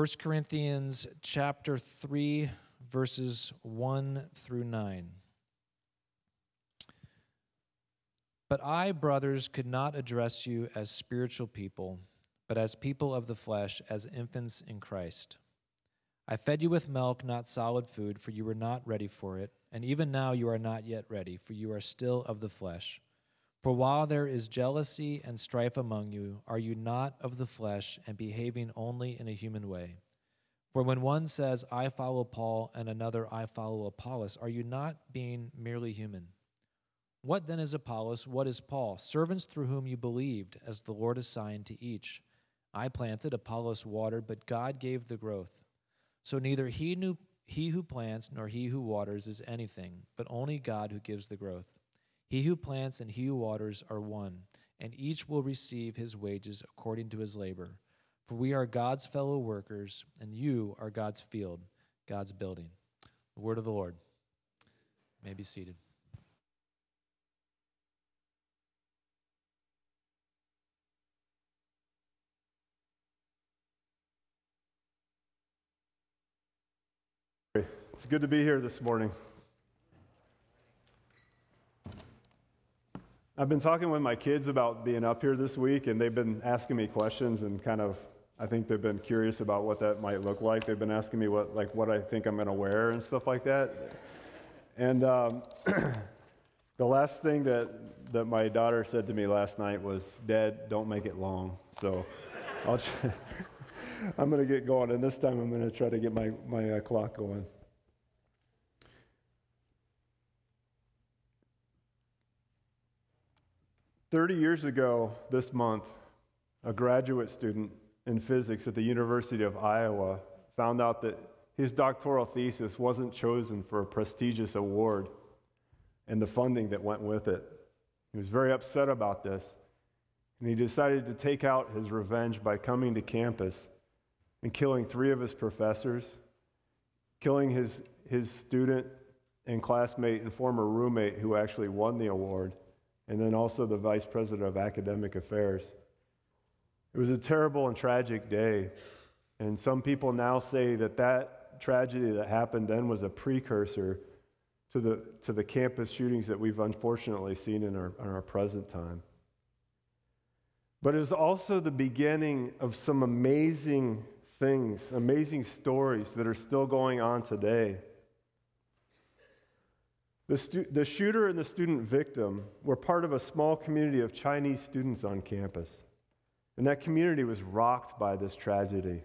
1 Corinthians chapter 3 verses 1 through 9. But I, brothers, could not address you as spiritual people, but as people of the flesh, as infants in Christ. I fed you with milk, not solid food, for you were not ready for it, and even now you are not yet ready, for you are still of the flesh. For while there is jealousy and strife among you, are you not of the flesh and behaving only in a human way? For when one says, I follow Paul, and another, I follow Apollos, are you not being merely human? What then is Apollos? What is Paul? Servants through whom you believed, as the Lord assigned to each. I planted, Apollos watered, but God gave the growth. So neither he, knew, he who plants nor he who waters is anything, but only God who gives the growth. He who plants and he who waters are one, and each will receive his wages according to his labor. For we are God's fellow workers, and you are God's field, God's building. The word of the Lord. You may be seated. It's good to be here this morning. I've been talking with my kids about being up here this week, and they've been asking me questions and kind of, I think they've been curious about what that might look like. They've been asking me what, like, what I think I'm going to wear and stuff like that. And um, the last thing that, that my daughter said to me last night was, Dad, don't make it long. So I'll, I'm going to get going, and this time I'm going to try to get my, my uh, clock going. 30 years ago this month, a graduate student in physics at the University of Iowa found out that his doctoral thesis wasn't chosen for a prestigious award and the funding that went with it. He was very upset about this, and he decided to take out his revenge by coming to campus and killing three of his professors, killing his, his student and classmate and former roommate who actually won the award and then also the vice president of academic affairs. It was a terrible and tragic day, and some people now say that that tragedy that happened then was a precursor to the, to the campus shootings that we've unfortunately seen in our, in our present time. But it was also the beginning of some amazing things, amazing stories that are still going on today. The, stu- the shooter and the student victim were part of a small community of Chinese students on campus. And that community was rocked by this tragedy.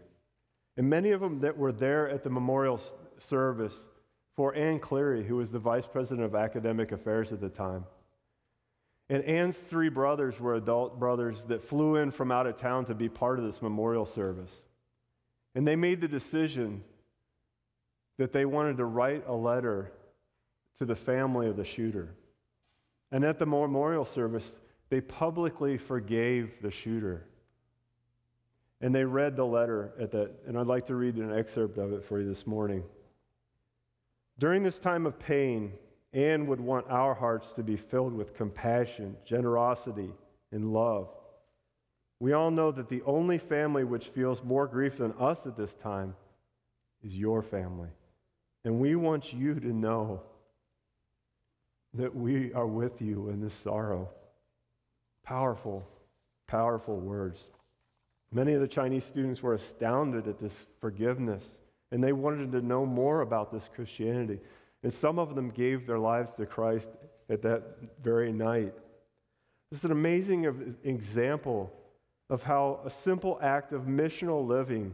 And many of them that were there at the memorial service for Anne Cleary, who was the vice president of academic affairs at the time. And Anne's three brothers were adult brothers that flew in from out of town to be part of this memorial service. And they made the decision that they wanted to write a letter to the family of the shooter. And at the memorial service, they publicly forgave the shooter. And they read the letter at that, and I'd like to read an excerpt of it for you this morning. During this time of pain, Anne would want our hearts to be filled with compassion, generosity, and love. We all know that the only family which feels more grief than us at this time is your family. And we want you to know that we are with you in this sorrow. Powerful, powerful words. Many of the Chinese students were astounded at this forgiveness, and they wanted to know more about this Christianity. And some of them gave their lives to Christ at that very night. This is an amazing example of how a simple act of missional living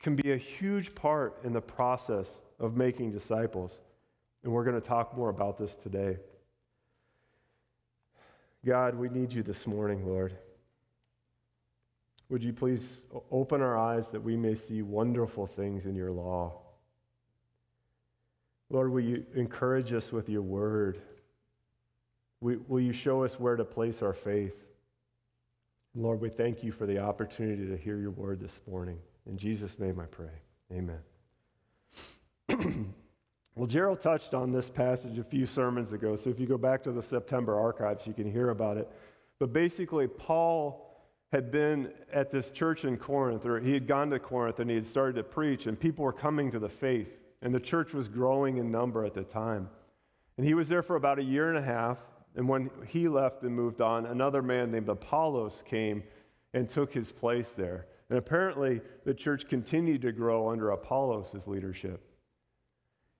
can be a huge part in the process of making disciples. And we're going to talk more about this today. God, we need you this morning, Lord. Would you please open our eyes that we may see wonderful things in your law? Lord, will you encourage us with your word? Will you show us where to place our faith? Lord, we thank you for the opportunity to hear your word this morning. In Jesus' name I pray. Amen. Well, Gerald touched on this passage a few sermons ago, so if you go back to the September archives, you can hear about it. But basically, Paul had been at this church in Corinth, or he had gone to Corinth and he had started to preach, and people were coming to the faith, and the church was growing in number at the time. And he was there for about a year and a half, and when he left and moved on, another man named Apollos came and took his place there. And apparently, the church continued to grow under Apollos' leadership.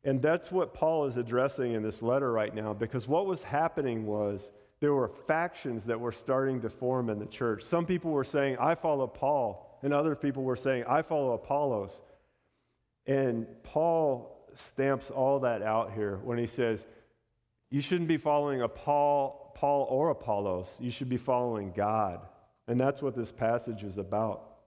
And that's what Paul is addressing in this letter right now, because what was happening was there were factions that were starting to form in the church. Some people were saying, I follow Paul, and other people were saying, I follow Apollos. And Paul stamps all that out here when he says, You shouldn't be following a Paul, Paul or Apollos. You should be following God. And that's what this passage is about.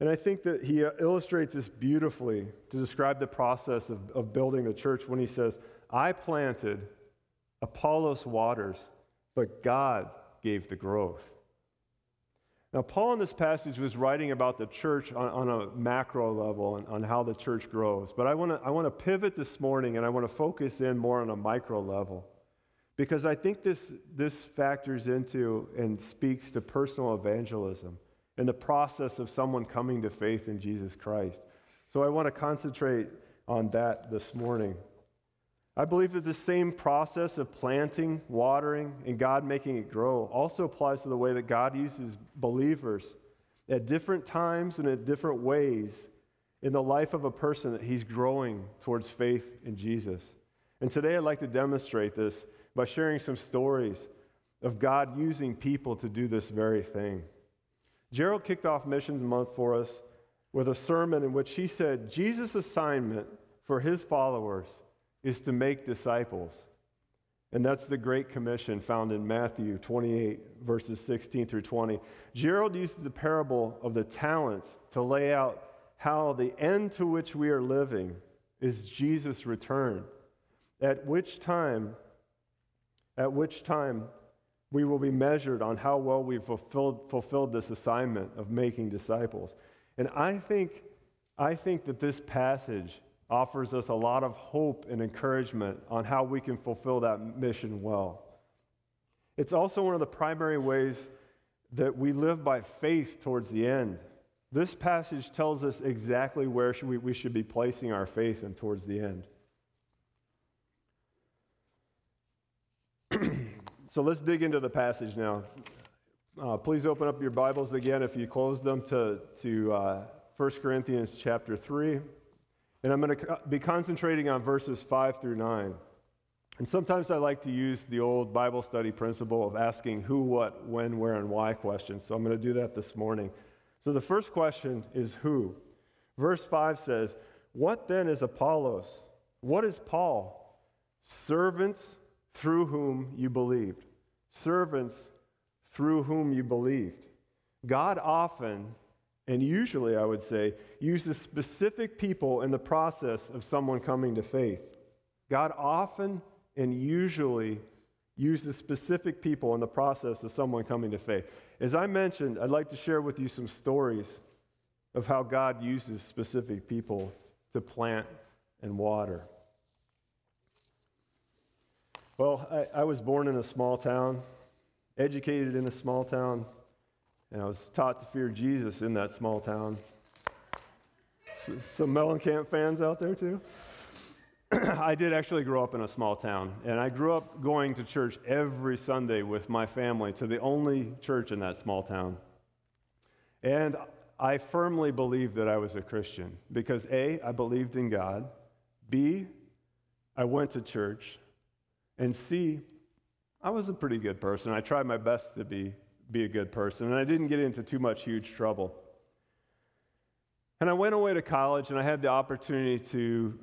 And I think that he uh, illustrates this beautifully to describe the process of, of building the church when he says, I planted Apollos waters, but God gave the growth. Now, Paul in this passage was writing about the church on, on a macro level and on how the church grows. But I want to I wanna pivot this morning and I want to focus in more on a micro level because I think this, this factors into and speaks to personal evangelism and the process of someone coming to faith in Jesus Christ. So I want to concentrate on that this morning. I believe that the same process of planting, watering, and God making it grow also applies to the way that God uses believers at different times and in different ways in the life of a person that he's growing towards faith in Jesus. And today I'd like to demonstrate this by sharing some stories of God using people to do this very thing. Gerald kicked off Missions Month for us with a sermon in which he said Jesus' assignment for his followers is to make disciples. And that's the Great Commission found in Matthew 28, verses 16 through 20. Gerald uses the parable of the talents to lay out how the end to which we are living is Jesus' return, at which time, at which time we will be measured on how well we've fulfilled, fulfilled this assignment of making disciples. And I think, I think that this passage offers us a lot of hope and encouragement on how we can fulfill that mission well. It's also one of the primary ways that we live by faith towards the end. This passage tells us exactly where we, we should be placing our faith and towards the end. So let's dig into the passage now. Uh, please open up your Bibles again if you close them to, to uh, 1 Corinthians chapter 3. And I'm going to be concentrating on verses 5 through 9. And sometimes I like to use the old Bible study principle of asking who, what, when, where, and why questions. So I'm going to do that this morning. So the first question is who? Verse 5 says, What then is Apollos? What is Paul? Servants through whom you believed. Servants through whom you believed. God often and usually, I would say, uses specific people in the process of someone coming to faith. God often and usually uses specific people in the process of someone coming to faith. As I mentioned, I'd like to share with you some stories of how God uses specific people to plant and water. Well, I, I was born in a small town, educated in a small town, and I was taught to fear Jesus in that small town. Some Mellencamp fans out there, too? I did actually grow up in a small town, and I grew up going to church every Sunday with my family to the only church in that small town. And I firmly believed that I was a Christian because A, I believed in God, B, I went to church, and see I was a pretty good person. I tried my best to be be a good person. And I didn't get into too much huge trouble. And I went away to college and I had the opportunity to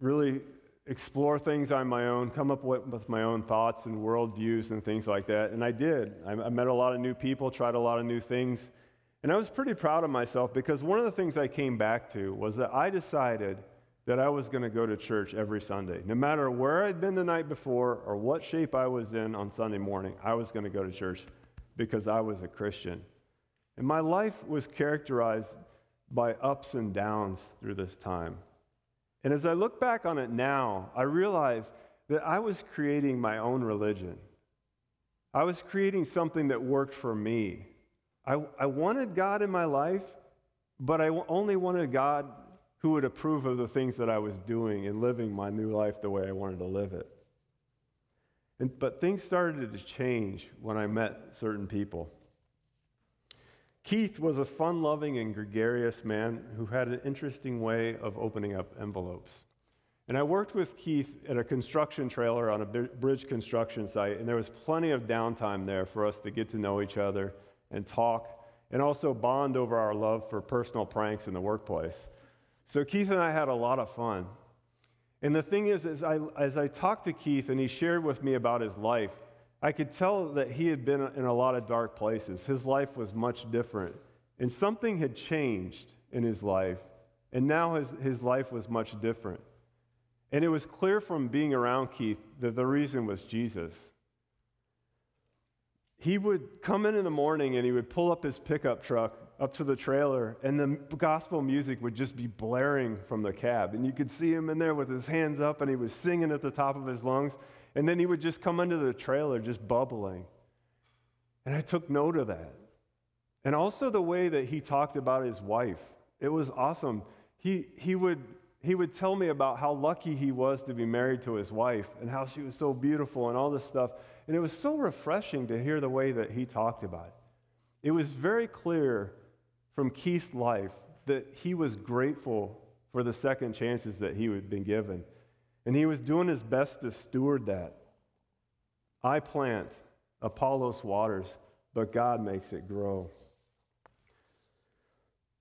really explore things on my own, come up with, with my own thoughts and worldviews and things like that. And I did. I, I met a lot of new people, tried a lot of new things. And I was pretty proud of myself because one of the things I came back to was that I decided that I was going to go to church every Sunday. No matter where I'd been the night before or what shape I was in on Sunday morning, I was going to go to church because I was a Christian. And my life was characterized by ups and downs through this time. And as I look back on it now, I realize that I was creating my own religion. I was creating something that worked for me. I, I wanted God in my life, but I only wanted God who would approve of the things that I was doing and living my new life the way I wanted to live it. And, but things started to change when I met certain people. Keith was a fun loving and gregarious man who had an interesting way of opening up envelopes. And I worked with Keith at a construction trailer on a bridge construction site, and there was plenty of downtime there for us to get to know each other and talk, and also bond over our love for personal pranks in the workplace. So Keith and I had a lot of fun. And the thing is, as I, as I talked to Keith and he shared with me about his life, I could tell that he had been in a lot of dark places. His life was much different. And something had changed in his life, and now his, his life was much different. And it was clear from being around Keith that the reason was Jesus. He would come in in the morning and he would pull up his pickup truck up to the trailer, and the gospel music would just be blaring from the cab. And you could see him in there with his hands up, and he was singing at the top of his lungs. And then he would just come into the trailer just bubbling. And I took note of that. And also the way that he talked about his wife. It was awesome. He, he would he would tell me about how lucky he was to be married to his wife and how she was so beautiful and all this stuff. And it was so refreshing to hear the way that he talked about it. It was very clear from Keith's life that he was grateful for the second chances that he had been given. And he was doing his best to steward that. I plant, Apollos waters, but God makes it grow.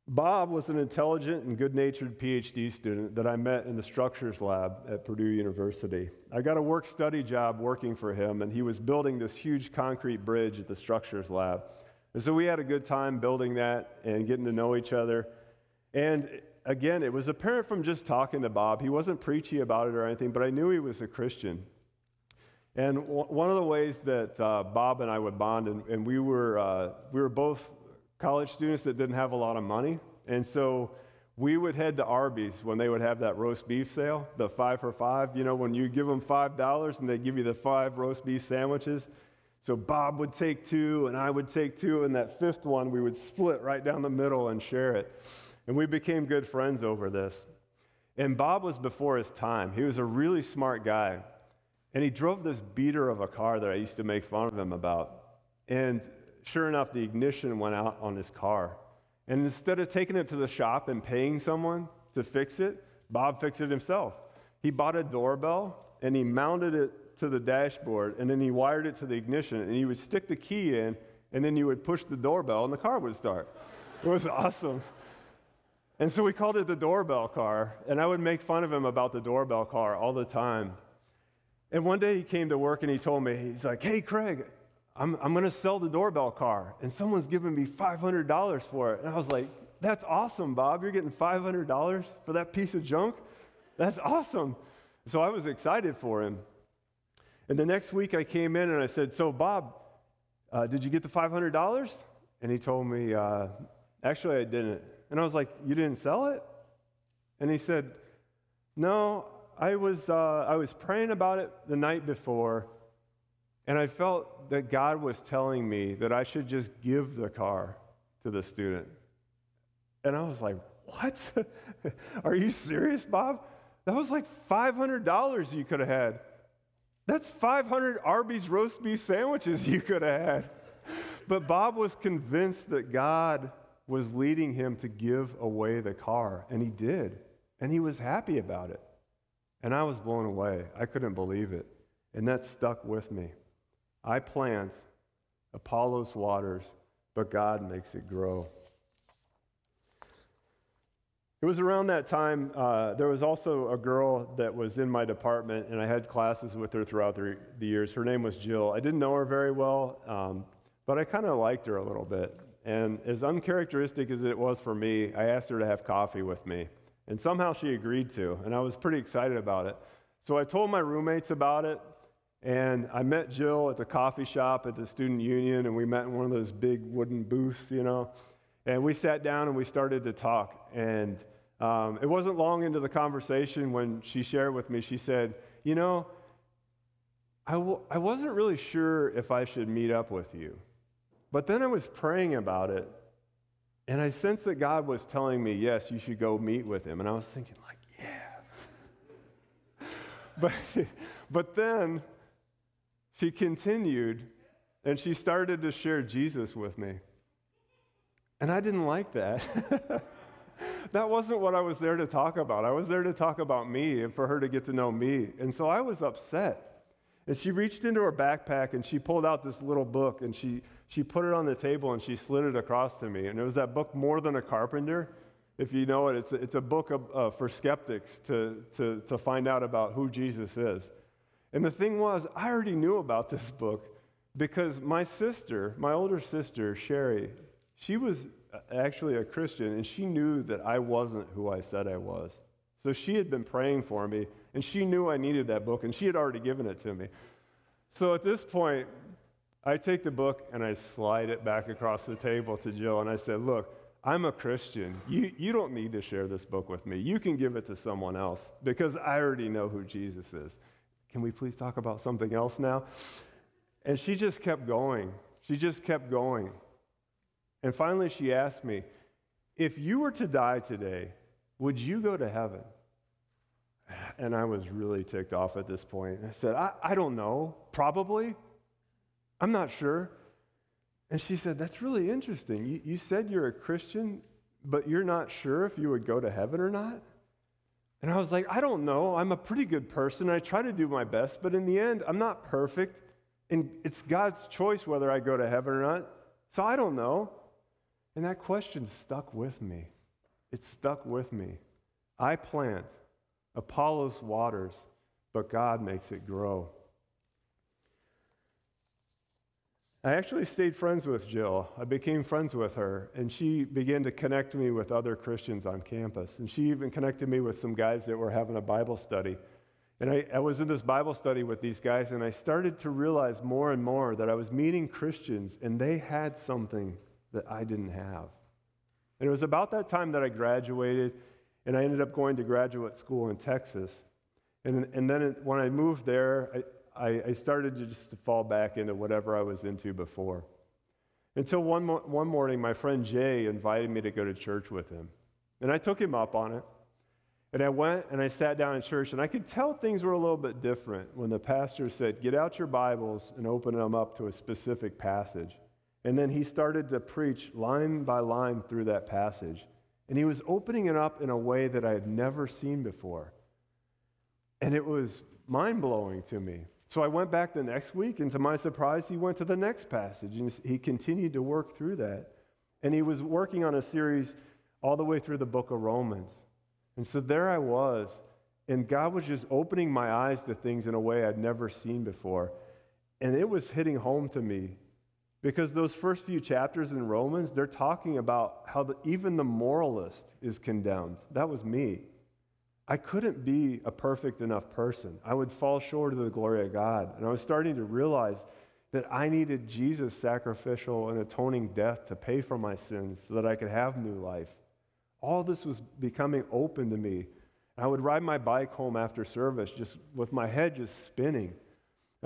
Bob was an intelligent and good natured PhD student that I met in the structures lab at Purdue University. I got a work study job working for him, and he was building this huge concrete bridge at the structures lab. And so we had a good time building that and getting to know each other. And again, it was apparent from just talking to Bob, he wasn't preachy about it or anything, but I knew he was a Christian. And w- one of the ways that uh, Bob and I would bond, and, and we, were, uh, we were both college students that didn't have a lot of money. And so we would head to Arby's when they would have that roast beef sale, the five for five. You know, when you give them $5 and they give you the five roast beef sandwiches. So Bob would take two, and I would take two, and that fifth one we would split right down the middle and share it. And we became good friends over this. And Bob was before his time. He was a really smart guy. And he drove this beater of a car that I used to make fun of him about. And Sure enough, the ignition went out on his car. And instead of taking it to the shop and paying someone to fix it, Bob fixed it himself. He bought a doorbell and he mounted it to the dashboard and then he wired it to the ignition and he would stick the key in and then you would push the doorbell and the car would start. It was awesome. And so we called it the doorbell car, and I would make fun of him about the doorbell car all the time. And one day he came to work and he told me, he's like, Hey, Craig, I'm, I'm going to sell the doorbell car, and someone's giving me $500 for it. And I was like, that's awesome, Bob. You're getting $500 for that piece of junk? That's awesome. So I was excited for him. And the next week I came in and I said, So, Bob, uh, did you get the $500? And he told me, uh, Actually, I didn't. And I was like, You didn't sell it? And he said, No, I was, uh, I was praying about it the night before, and I felt that God was telling me that I should just give the car to the student. And I was like, What? Are you serious, Bob? That was like $500 you could have had. That's 500 Arby's roast beef sandwiches you could have had. But Bob was convinced that God was leading him to give away the car, and he did. And he was happy about it. And I was blown away. I couldn't believe it. And that stuck with me. I plant, Apollos waters, but God makes it grow. It was around that time, uh, there was also a girl that was in my department, and I had classes with her throughout the, the years. Her name was Jill. I didn't know her very well, um, but I kind of liked her a little bit. And as uncharacteristic as it was for me, I asked her to have coffee with me. And somehow she agreed to, and I was pretty excited about it. So I told my roommates about it, and I met Jill at the coffee shop at the student union, and we met in one of those big wooden booths, you know. And we sat down and we started to talk. And um, it wasn't long into the conversation when she shared with me, she said, You know, I w- I wasn't really sure if I should meet up with you. But then I was praying about it, and I sensed that God was telling me, yes, you should go meet with him. And I was thinking, like, yeah. but, but then she continued, and she started to share Jesus with me. And I didn't like that. that wasn't what I was there to talk about. I was there to talk about me and for her to get to know me. And so I was upset. And she reached into her backpack and she pulled out this little book and she, she put it on the table and she slid it across to me. And it was that book, More Than a Carpenter. If you know it, it's a, it's a book of, uh, for skeptics to, to, to find out about who Jesus is. And the thing was, I already knew about this book because my sister, my older sister, Sherry, she was uh, actually a Christian and she knew that I wasn't who I said I was. So she had been praying for me and she knew I needed that book and she had already given it to me. So at this point, I take the book and I slide it back across the table to Jill and I said, Look, I'm a Christian. You, you don't need to share this book with me. You can give it to someone else because I already know who Jesus is. Can we please talk about something else now? And she just kept going. She just kept going. And finally, she asked me, If you were to die today, would you go to heaven? And I was really ticked off at this point. I said, I, I don't know. Probably. I'm not sure. And she said, That's really interesting. You, you said you're a Christian, but you're not sure if you would go to heaven or not? And I was like, I don't know. I'm a pretty good person. I try to do my best, but in the end, I'm not perfect. And it's God's choice whether I go to heaven or not. So I don't know. And that question stuck with me. It stuck with me. I plant, Apollos waters, but God makes it grow. I actually stayed friends with Jill. I became friends with her, and she began to connect me with other Christians on campus. And she even connected me with some guys that were having a Bible study. And I, I, was in this Bible study with these guys, and I started to realize more and more that I was meeting Christians, and they had something that I didn't have. And it was about that time that I graduated, and I ended up going to graduate school in Texas. And, and then it, when I moved there, I, I, I started to just to fall back into whatever I was into before. Until one, mo- one morning, my friend Jay invited me to go to church with him. And I took him up on it. And I went and I sat down in church, and I could tell things were a little bit different when the pastor said, Get out your Bibles and open them up to a specific passage. And then he started to preach line by line through that passage. And he was opening it up in a way that I had never seen before. And it was mind blowing to me. So I went back the next week, and to my surprise, he went to the next passage, and he continued to work through that. And he was working on a series all the way through the book of Romans. And so there I was, and God was just opening my eyes to things in a way I'd never seen before. And it was hitting home to me because those first few chapters in Romans, they're talking about how the, even the moralist is condemned. That was me. I couldn't be a perfect enough person. I would fall short of the glory of God. And I was starting to realize that I needed Jesus' sacrificial and atoning death to pay for my sins so that I could have new life. All this was becoming open to me. I would ride my bike home after service just with my head just spinning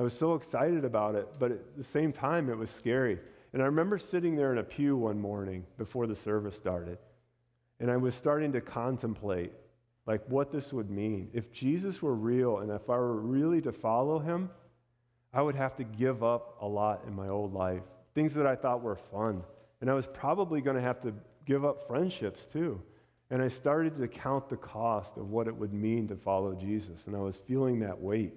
I was so excited about it, but at the same time, it was scary. And I remember sitting there in a pew one morning before the service started, and I was starting to contemplate like what this would mean. If Jesus were real and if I were really to follow him, I would have to give up a lot in my old life, things that I thought were fun. And I was probably going to have to give up friendships too. And I started to count the cost of what it would mean to follow Jesus, and I was feeling that weight.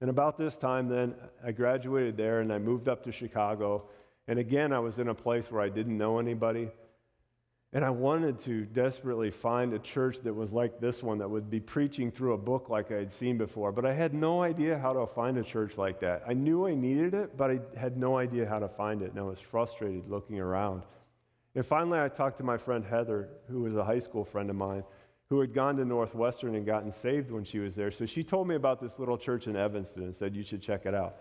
And about this time, then, I graduated there and I moved up to Chicago. And again, I was in a place where I didn't know anybody. And I wanted to desperately find a church that was like this one that would be preaching through a book like I had seen before. But I had no idea how to find a church like that. I knew I needed it, but I had no idea how to find it. And I was frustrated looking around. And finally, I talked to my friend Heather, who was a high school friend of mine who had gone to Northwestern and gotten saved when she was there. So she told me about this little church in Evanston and said, You should check it out.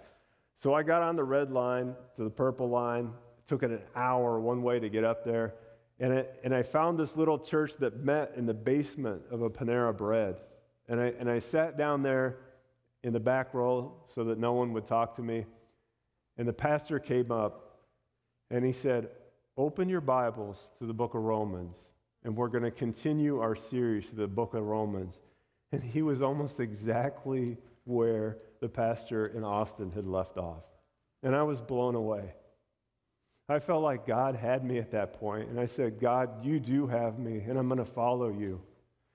So I got on the red line to the purple line. It took it an hour one way to get up there. And, it, and I found this little church that met in the basement of a Panera Bread. And I, and I sat down there in the back row so that no one would talk to me. And the pastor came up and he said, Open your Bibles to the book of Romans, and we're going to continue our series to the book of Romans. And he was almost exactly where the pastor in Austin had left off. And I was blown away. I felt like God had me at that point, and I said, God, you do have me, and I'm going to follow you.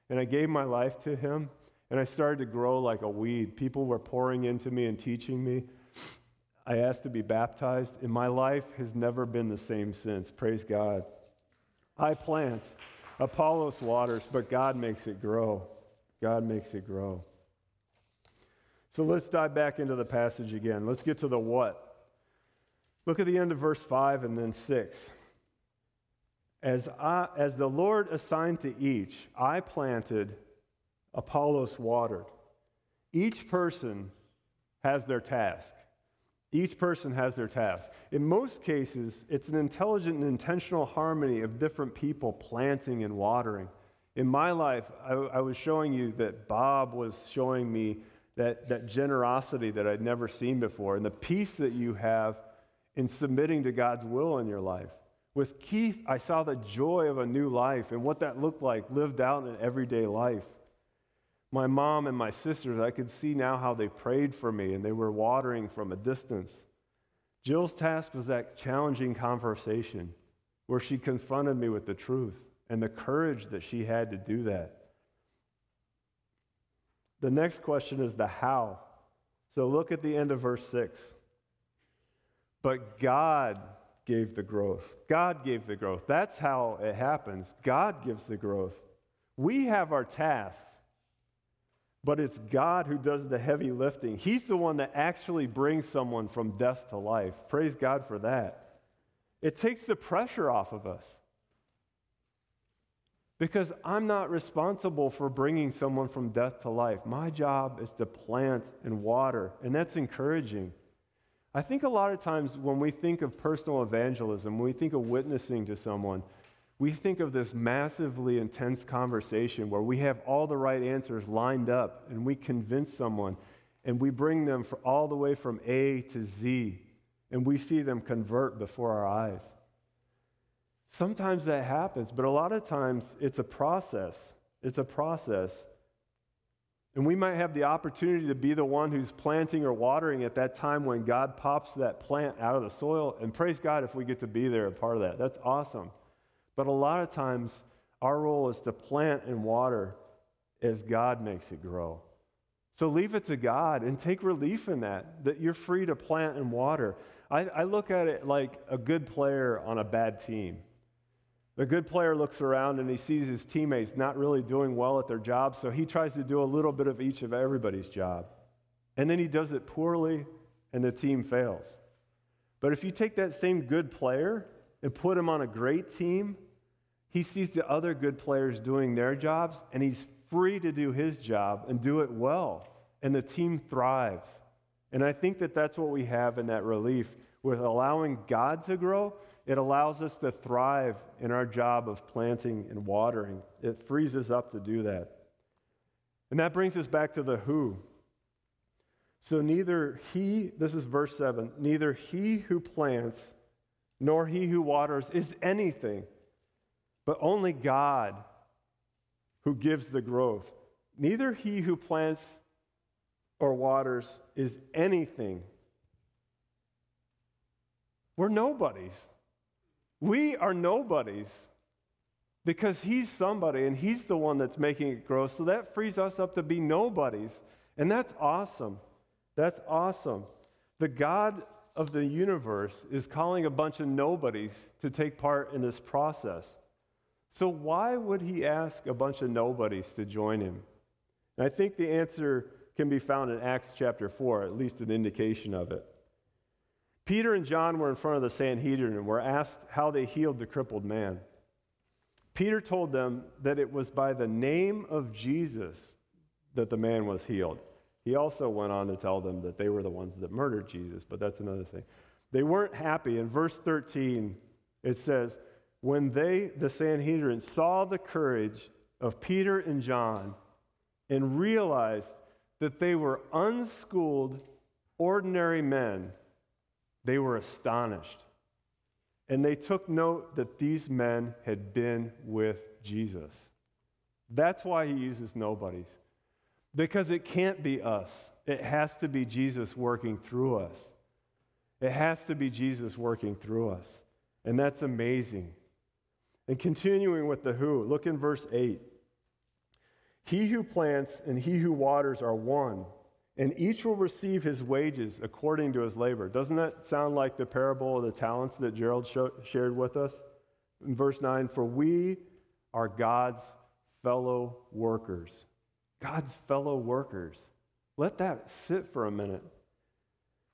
And I gave my life to him, and I started to grow like a weed. People were pouring into me and teaching me. I asked to be baptized, and my life has never been the same since. Praise God. I plant, Apollos waters, but God makes it grow. God makes it grow. So let's dive back into the passage again. Let's get to the what. Look at the end of verse 5 and then 6. As, I, as the Lord assigned to each, I planted, Apollos watered. Each person has their task. Each person has their task. In most cases, it's an intelligent and intentional harmony of different people planting and watering. In my life, I, I was showing you that Bob was showing me that, that generosity that I'd never seen before and the peace that you have in submitting to God's will in your life. With Keith, I saw the joy of a new life and what that looked like lived out in everyday life. My mom and my sisters, I could see now how they prayed for me and they were watering from a distance. Jill's task was that challenging conversation where she confronted me with the truth and the courage that she had to do that. The next question is the how. So look at the end of verse 6. But God gave the growth. God gave the growth. That's how it happens. God gives the growth. We have our tasks, but it's God who does the heavy lifting. He's the one that actually brings someone from death to life. Praise God for that. It takes the pressure off of us. Because I'm not responsible for bringing someone from death to life. My job is to plant and water, and that's encouraging. I think a lot of times when we think of personal evangelism, when we think of witnessing to someone, we think of this massively intense conversation where we have all the right answers lined up and we convince someone and we bring them all the way from A to Z and we see them convert before our eyes. Sometimes that happens, but a lot of times it's a process. It's a process. And we might have the opportunity to be the one who's planting or watering at that time when God pops that plant out of the soil. And praise God if we get to be there, a part of that. That's awesome. But a lot of times, our role is to plant and water as God makes it grow. So leave it to God and take relief in that, that you're free to plant and water. I, I look at it like a good player on a bad team. The good player looks around and he sees his teammates not really doing well at their job, so he tries to do a little bit of each of everybody's job. And then he does it poorly, and the team fails. But if you take that same good player and put him on a great team, he sees the other good players doing their jobs, and he's free to do his job and do it well. And the team thrives. And I think that that's what we have in that relief with allowing God to grow it allows us to thrive in our job of planting and watering. It frees us up to do that. And that brings us back to the who. So neither he, this is verse 7, neither he who plants nor he who waters is anything, but only God who gives the growth. Neither he who plants or waters is anything. We're nobodies. We are nobodies because he's somebody and he's the one that's making it grow. So that frees us up to be nobodies. And that's awesome. That's awesome. The God of the universe is calling a bunch of nobodies to take part in this process. So, why would he ask a bunch of nobodies to join him? And I think the answer can be found in Acts chapter 4, at least an indication of it. Peter and John were in front of the Sanhedrin and were asked how they healed the crippled man. Peter told them that it was by the name of Jesus that the man was healed. He also went on to tell them that they were the ones that murdered Jesus, but that's another thing. They weren't happy. In verse 13, it says, When they, the Sanhedrin, saw the courage of Peter and John and realized that they were unschooled, ordinary men, they were astonished. And they took note that these men had been with Jesus. That's why he uses nobodies. Because it can't be us, it has to be Jesus working through us. It has to be Jesus working through us. And that's amazing. And continuing with the who, look in verse 8. He who plants and he who waters are one, and each will receive his wages according to his labor. Doesn't that sound like the parable of the talents that Gerald shared with us? In verse 9, for we are God's fellow workers. God's fellow workers. Let that sit for a minute.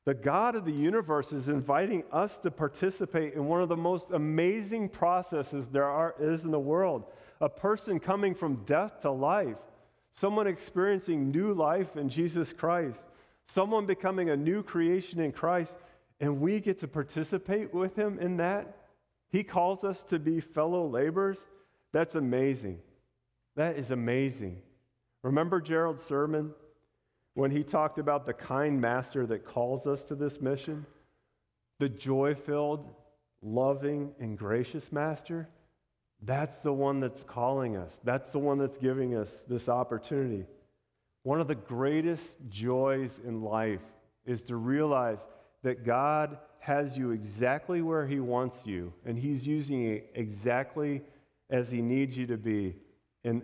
The God of the universe is inviting us to participate in one of the most amazing processes there are, is in the world. A person coming from death to life, someone experiencing new life in Jesus Christ, someone becoming a new creation in Christ, and we get to participate with him in that. He calls us to be fellow laborers. That's amazing. That is amazing. Remember Gerald's sermon when he talked about the kind master that calls us to this mission? The joy filled, loving, and gracious master? That's the one that's calling us. That's the one that's giving us this opportunity. One of the greatest joys in life is to realize that God has you exactly where He wants you, and He's using you exactly as He needs you to be in,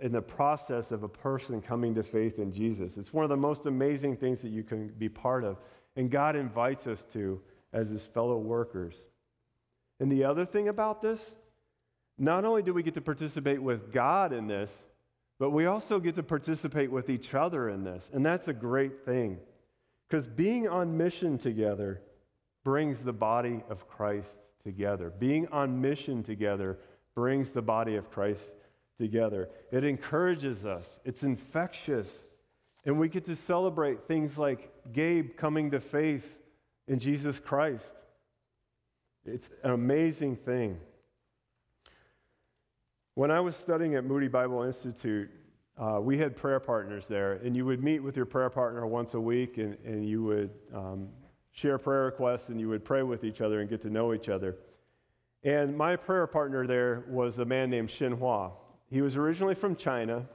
in the process of a person coming to faith in Jesus. It's one of the most amazing things that you can be part of. And God invites us to as his fellow workers. And the other thing about this, not only do we get to participate with God in this, but we also get to participate with each other in this. And that's a great thing. Because being on mission together brings the body of Christ together. Being on mission together brings the body of Christ together. It encourages us, it's infectious. And we get to celebrate things like Gabe coming to faith in Jesus Christ. It's an amazing thing. When I was studying at Moody Bible Institute, uh, we had prayer partners there, and you would meet with your prayer partner once a week, and, and you would um, share prayer requests, and you would pray with each other and get to know each other. And my prayer partner there was a man named Shin Hua. He was originally from China,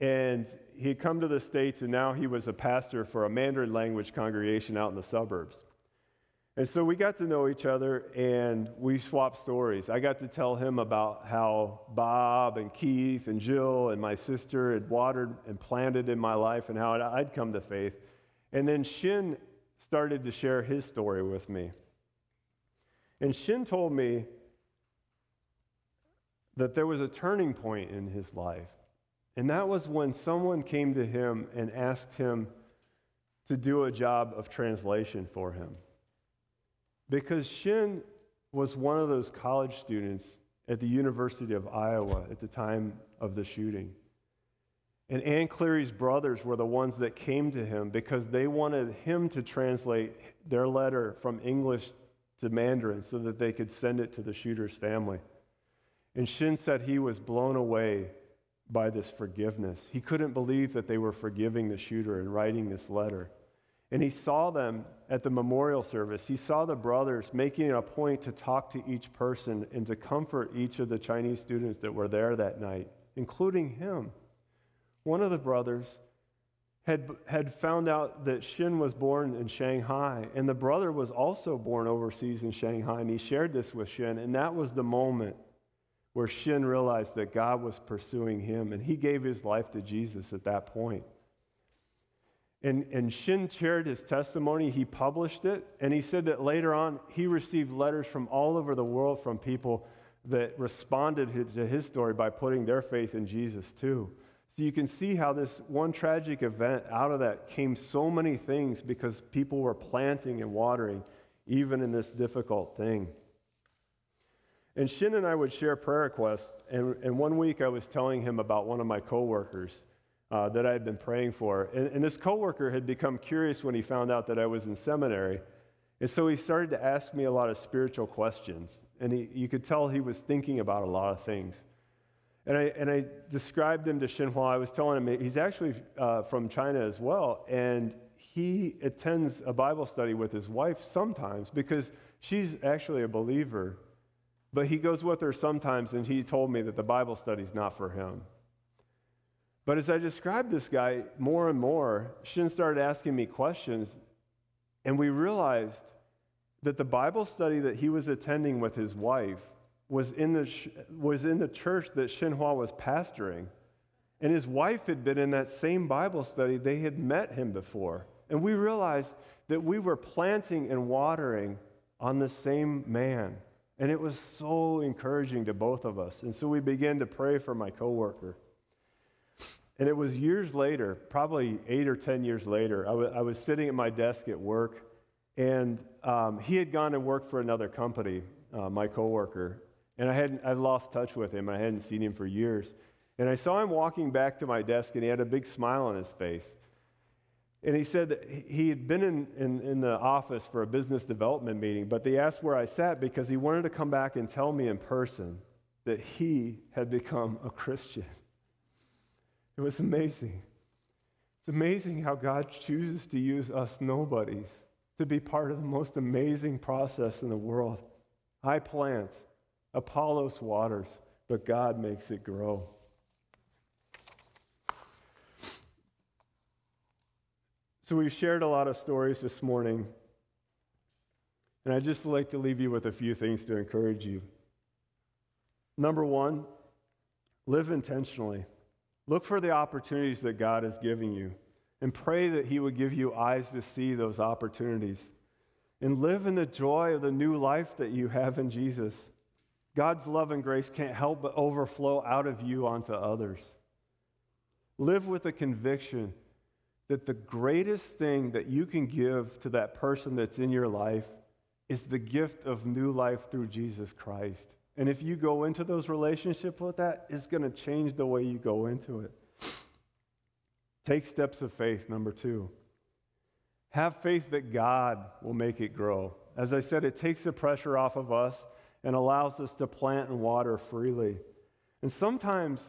and he had come to the States, and now he was a pastor for a Mandarin language congregation out in the suburbs. And so we got to know each other and we swapped stories. I got to tell him about how Bob and Keith and Jill and my sister had watered and planted in my life and how I'd come to faith. And then Shin started to share his story with me. And Shin told me that there was a turning point in his life. And that was when someone came to him and asked him to do a job of translation for him. Because Shin was one of those college students at the University of Iowa at the time of the shooting. And Anne Cleary's brothers were the ones that came to him because they wanted him to translate their letter from English to Mandarin so that they could send it to the shooter's family. And Shin said he was blown away by this forgiveness. He couldn't believe that they were forgiving the shooter and writing this letter. And he saw them at the memorial service. He saw the brothers making a point to talk to each person and to comfort each of the Chinese students that were there that night, including him. One of the brothers had, had found out that Shin was born in Shanghai, and the brother was also born overseas in Shanghai, and he shared this with Shin, and that was the moment where Shin realized that God was pursuing him, and he gave his life to Jesus at that point. And, and Shin shared his testimony, he published it, and he said that later on he received letters from all over the world from people that responded to his story by putting their faith in Jesus too. So you can see how this one tragic event, out of that came so many things because people were planting and watering, even in this difficult thing. And Shin and I would share prayer requests. And, and one week I was telling him about one of my coworkers uh, that I had been praying for. And, and this coworker had become curious when he found out that I was in seminary. And so he started to ask me a lot of spiritual questions. And he, you could tell he was thinking about a lot of things. And I, and I described him to Xinhua. I was telling him he's actually uh, from China as well. And he attends a Bible study with his wife sometimes because she's actually a believer. But he goes with her sometimes, and he told me that the Bible study is not for him. But as I described this guy more and more, Shin started asking me questions, and we realized that the Bible study that he was attending with his wife was in the, was in the church that Xinhua was pastoring. And his wife had been in that same Bible study. They had met him before. And we realized that we were planting and watering on the same man. And it was so encouraging to both of us. And so we began to pray for my coworker. And it was years later, probably eight or 10 years later, I, w- I was sitting at my desk at work, and um, he had gone and worked for another company, uh, my coworker. And I hadn't, I lost touch with him. I hadn't seen him for years. And I saw him walking back to my desk, and he had a big smile on his face. And he said he had been in, in, in, the office for a business development meeting, but they asked where I sat because he wanted to come back and tell me in person that he had become a Christian. It was amazing. It's amazing how God chooses to use us nobodies to be part of the most amazing process in the world. I plant, Apollos waters, but God makes it grow. So we've shared a lot of stories this morning, and I'd just like to leave you with a few things to encourage you. Number one, live intentionally. Look for the opportunities that God is giving you and pray that He would give you eyes to see those opportunities. And live in the joy of the new life that you have in Jesus. God's love and grace can't help but overflow out of you onto others. Live with a conviction that the greatest thing that you can give to that person that's in your life is the gift of new life through Jesus Christ. And if you go into those relationships with that, it's going to change the way you go into it. Take steps of faith, number two. Have faith that God will make it grow. As I said, it takes the pressure off of us and allows us to plant and water freely. And sometimes,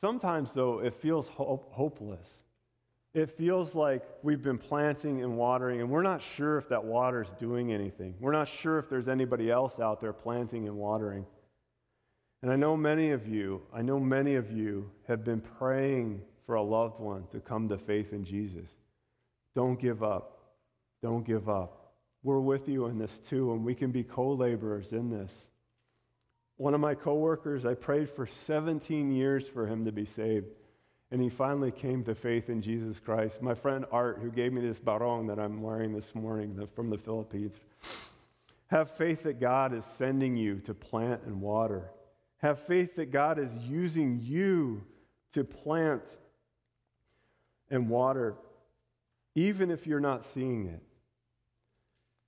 sometimes though, it feels hope, hopeless. It feels like we've been planting and watering, and we're not sure if that water is doing anything. We're not sure if there's anybody else out there planting and watering. And I know many of you, I know many of you have been praying for a loved one to come to faith in Jesus. Don't give up. Don't give up. We're with you in this too, and we can be co laborers in this. One of my coworkers, I prayed for 17 years for him to be saved, and he finally came to faith in Jesus Christ. My friend Art, who gave me this barong that I'm wearing this morning from the Philippines, have faith that God is sending you to plant and water. Have faith that God is using you to plant and water, even if you're not seeing it.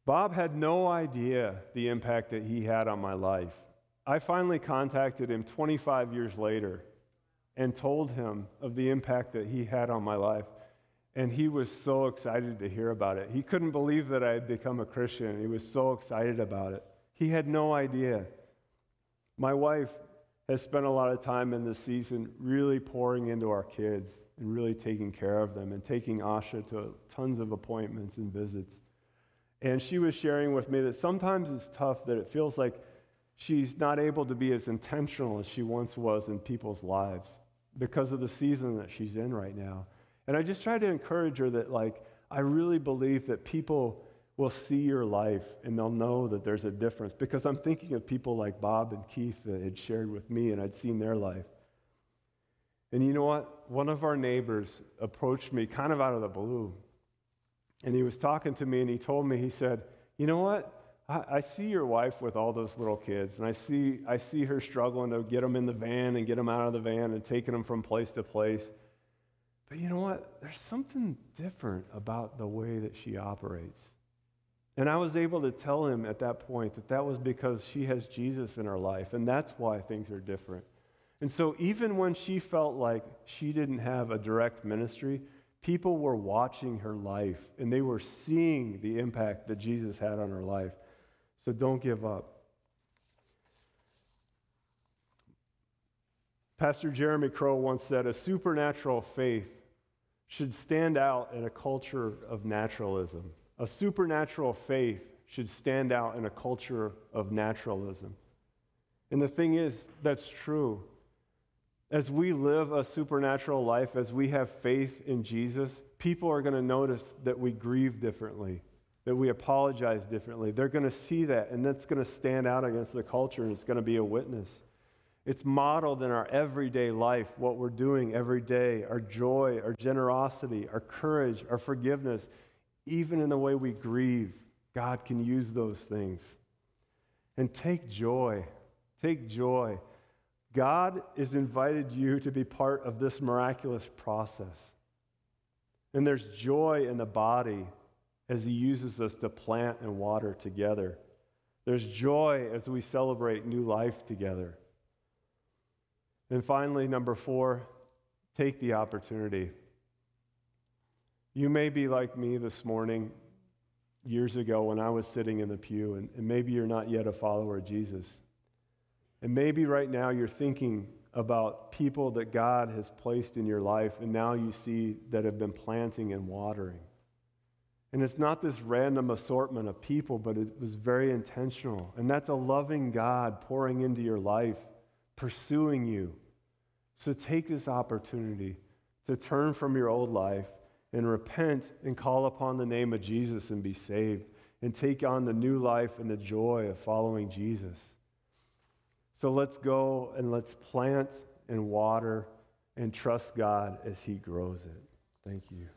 Bob had no idea the impact that he had on my life. I finally contacted him 25 years later and told him of the impact that he had on my life. And he was so excited to hear about it. He couldn't believe that I had become a Christian. He was so excited about it. He had no idea. My wife has spent a lot of time in this season really pouring into our kids and really taking care of them and taking Asha to tons of appointments and visits. And she was sharing with me that sometimes it's tough that it feels like she's not able to be as intentional as she once was in people's lives because of the season that she's in right now. And I just try to encourage her that, like, I really believe that people will see your life and they'll know that there's a difference. Because I'm thinking of people like Bob and Keith that had shared with me and I'd seen their life. And you know what? One of our neighbors approached me kind of out of the blue. And he was talking to me and he told me, he said, You know what? I, see your wife with all those little kids, and I see, I see her struggling to get them in the van and get them out of the van and taking them from place to place. But you know what? There's something different about the way that she operates. And I was able to tell him at that point that that was because she has Jesus in her life, and that's why things are different. And so, even when she felt like she didn't have a direct ministry, people were watching her life and they were seeing the impact that Jesus had on her life. So, don't give up. Pastor Jeremy Crow once said a supernatural faith should stand out in a culture of naturalism. A supernatural faith should stand out in a culture of naturalism. And the thing is, that's true. As we live a supernatural life, as we have faith in Jesus, people are going to notice that we grieve differently, that we apologize differently. They're going to see that, and that's going to stand out against the culture, and it's going to be a witness. It's modeled in our everyday life, what we're doing every day, our joy, our generosity, our courage, our forgiveness, even in the way we grieve. God can use those things. And take joy. Take joy. God has invited you to be part of this miraculous process. And there's joy in the body as He uses us to plant and water together. There's joy as we celebrate new life together. And finally, number four, take the opportunity. You may be like me this morning, years ago when I was sitting in the pew, and, and maybe you're not yet a follower of Jesus. And maybe right now you're thinking about people that God has placed in your life, and now you see that have been planting and watering. And it's not this random assortment of people, but it was very intentional. And that's a loving God pouring into your life pursuing you. So take this opportunity to turn from your old life and repent and call upon the name of Jesus and be saved and take on the new life and the joy of following Jesus. So let's go and let's plant and water and trust God as He grows it. Thank you.